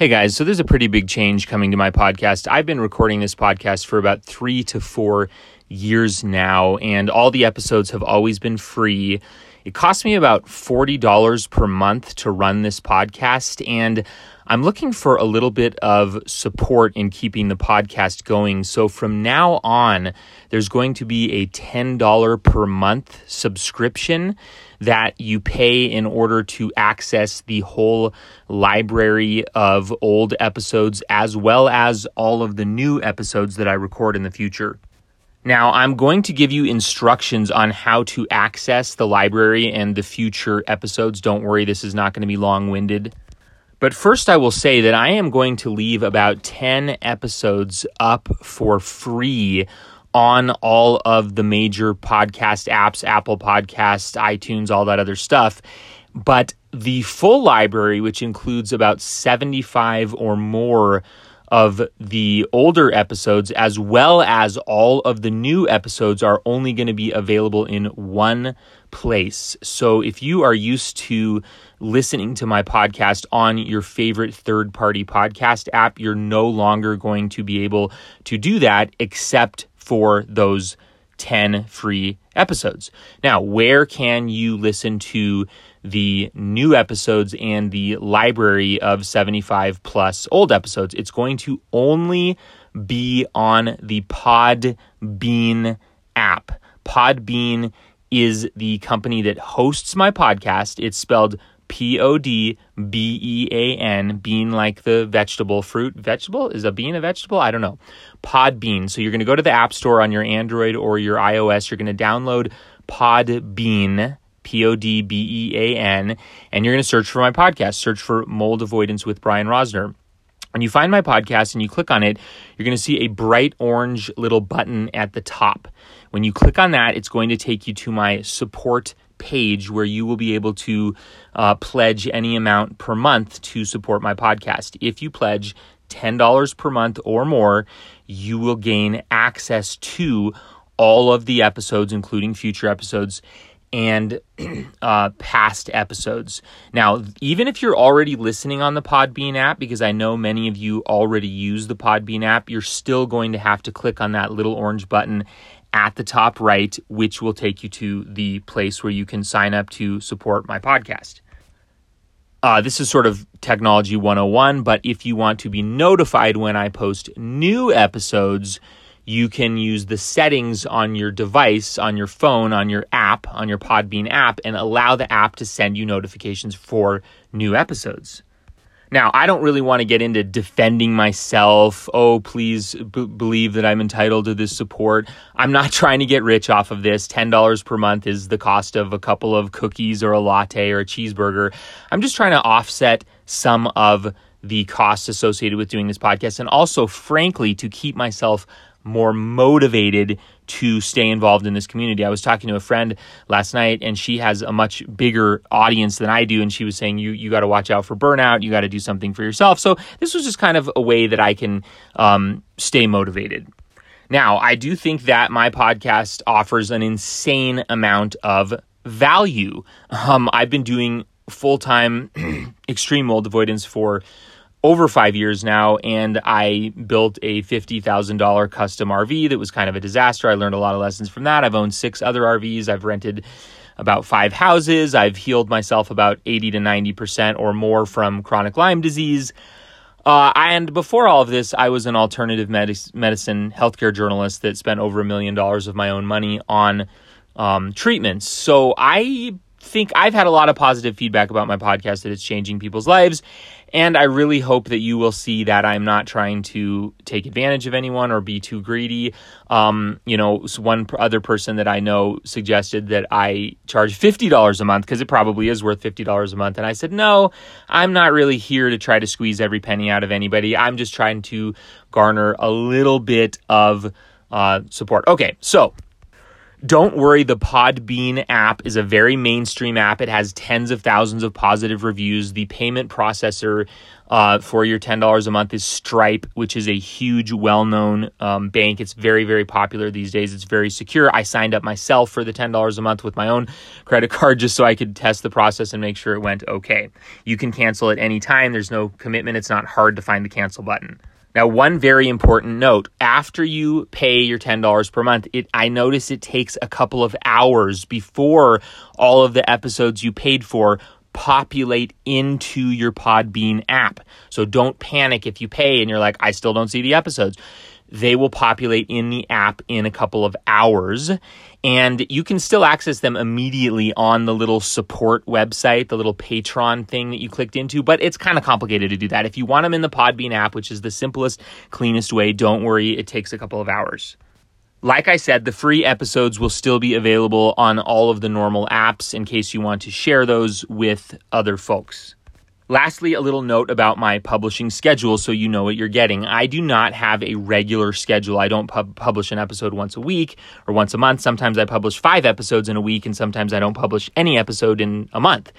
Hey guys, so there's a pretty big change coming to my podcast. I've been recording this podcast for about three to four years now, and all the episodes have always been free. It costs me about $40 per month to run this podcast, and I'm looking for a little bit of support in keeping the podcast going. So from now on, there's going to be a $10 per month subscription that you pay in order to access the whole library of old episodes as well as all of the new episodes that I record in the future. Now, I'm going to give you instructions on how to access the library and the future episodes. Don't worry, this is not going to be long winded. But first, I will say that I am going to leave about 10 episodes up for free on all of the major podcast apps Apple Podcasts, iTunes, all that other stuff. But the full library, which includes about 75 or more of the older episodes, as well as all of the new episodes, are only going to be available in one place. So if you are used to listening to my podcast on your favorite third party podcast app, you're no longer going to be able to do that except for those 10 free episodes. Now, where can you listen to the new episodes and the library of 75 plus old episodes? It's going to only be on the Podbean app. Podbean is the company that hosts my podcast. It's spelled P O D B E A N, bean like the vegetable fruit. Vegetable? Is a bean a vegetable? I don't know. Pod Bean. So you're going to go to the App Store on your Android or your iOS. You're going to download Pod Bean. P O D B E A N, and you're going to search for my podcast. Search for Mold Avoidance with Bryan Rosner. When you find my podcast and you click on it, you're going to see a bright orange little button at the top. When you click on that, it's going to take you to my support page where you will be able to uh, pledge any amount per month to support my podcast. If you pledge $10 per month or more, you will gain access to all of the episodes, including future episodes and uh, past episodes. Now, even if you're already listening on the Podbean app, because I know many of you already use the Podbean app, you're still going to have to click on that little orange button at the top right, which will take you to the place where you can sign up to support my podcast. Uh, this is sort of technology 101, but if you want to be notified when I post new episodes, you can use the settings on your device, on your phone, on your app, on your Podbean app, and allow the app to send you notifications for new episodes. Now, I don't really want to get into defending myself. Oh, please b- believe that I'm entitled to this support. I'm not trying to get rich off of this. $10 per month is the cost of a couple of cookies or a latte or a cheeseburger. I'm just trying to offset some of the costs associated with doing this podcast and also, frankly, to keep myself more motivated to stay involved in this community. I was talking to a friend last night and she has a much bigger audience than I do and she was saying you you got to watch out for burnout, you got to do something for yourself. So this was just kind of a way that I can um, stay motivated. Now, I do think that my podcast offers an insane amount of value. Um, I've been doing full time extreme mold avoidance for over five years now, and I built a $50,000 custom RV that was kind of a disaster. I learned a lot of lessons from that. I've owned six other RVs. I've rented about five houses. I've healed myself about 80 to 90% or more from chronic Lyme disease. Uh, and before all of this, I was an alternative medicine healthcare journalist that spent over a million dollars of my own money on um, treatments. So I think I've had a lot of positive feedback about my podcast that it's changing people's lives. And I really hope that you will see that I'm not trying to take advantage of anyone or be too greedy. Um, you know, one other person that I know suggested that I charge $50 a month because it probably is worth $50 a month. And I said, no, I'm not really here to try to squeeze every penny out of anybody. I'm just trying to garner a little bit of uh, support. Okay, so Don't worry, the Podbean app is a very mainstream app. It has tens of thousands of positive reviews. The payment processor uh, for your $10 a month is Stripe, which is a huge, well known um, bank. It's very, very popular these days. It's very secure. I signed up myself for the $10 a month with my own credit card just so I could test the process and make sure it went okay. You can cancel at any time, there's no commitment. It's not hard to find the cancel button. Now, one very important note after you pay your $10 per month, it, I notice it takes a couple of hours before all of the episodes you paid for populate into your Podbean app. So don't panic if you pay and you're like, I still don't see the episodes. They will populate in the app in a couple of hours. And you can still access them immediately on the little support website, the little Patreon thing that you clicked into. But it's kind of complicated to do that. If you want them in the Podbean app, which is the simplest, cleanest way, don't worry, it takes a couple of hours. Like I said, the free episodes will still be available on all of the normal apps in case you want to share those with other folks. Lastly, a little note about my publishing schedule so you know what you're getting. I do not have a regular schedule. I don't pub- publish an episode once a week or once a month. Sometimes I publish five episodes in a week, and sometimes I don't publish any episode in a month.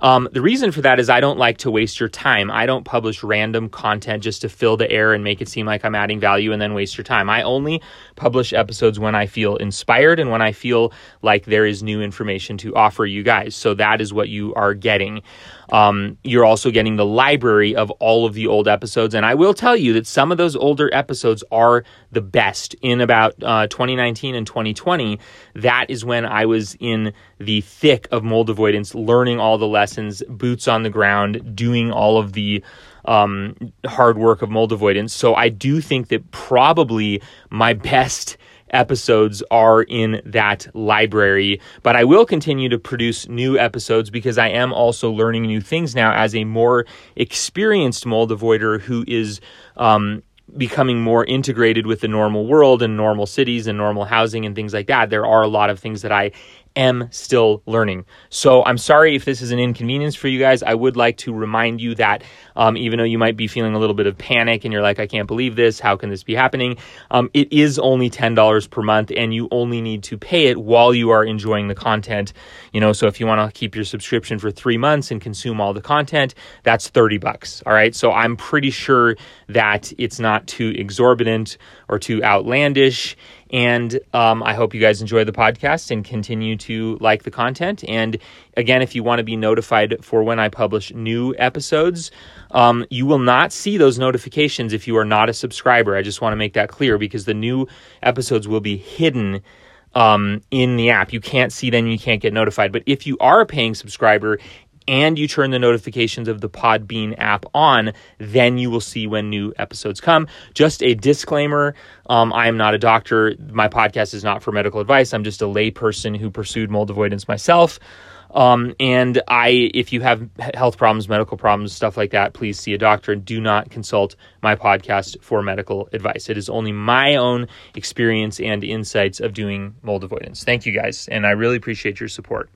Um, the reason for that is I don't like to waste your time. I don't publish random content just to fill the air and make it seem like I'm adding value and then waste your time. I only publish episodes when I feel inspired and when I feel like there is new information to offer you guys. So that is what you are getting. Um, you're also getting the library of all of the old episodes. And I will tell you that some of those older episodes are the best. In about uh, 2019 and 2020, that is when I was in the thick of mold avoidance, learning all the lessons, boots on the ground, doing all of the um, hard work of mold avoidance. So I do think that probably my best episodes are in that library. But I will continue to produce new episodes because I am also learning new things now as a more experienced mold avoider who is um, becoming more integrated with the normal world and normal cities and normal housing and things like that. There are a lot of things that I am still learning. So I'm sorry if this is an inconvenience for you guys. I would like to remind you that um, even though you might be feeling a little bit of panic and you're like, I can't believe this, how can this be happening? Um, it is only $10 per month and you only need to pay it while you are enjoying the content. You know, so if you want to keep your subscription for three months and consume all the content, that's 30 bucks. All right. So I'm pretty sure that it's not too exorbitant or too outlandish. And um, I hope you guys enjoy the podcast and continue to like the content. And again, if you want to be notified for when I publish new episodes, um, you will not see those notifications if you are not a subscriber. I just want to make that clear because the new episodes will be hidden um, in the app. You can't see them, you can't get notified. But if you are a paying subscriber and you turn the notifications of the Podbean app on, then you will see when new episodes come. Just a disclaimer um, I am not a doctor. My podcast is not for medical advice. I'm just a layperson who pursued mold avoidance myself. Um, and I, if you have health problems, medical problems, stuff like that, please see a doctor and do not consult my podcast for medical advice. It is only my own experience and insights of doing mold avoidance. Thank you guys, and I really appreciate your support.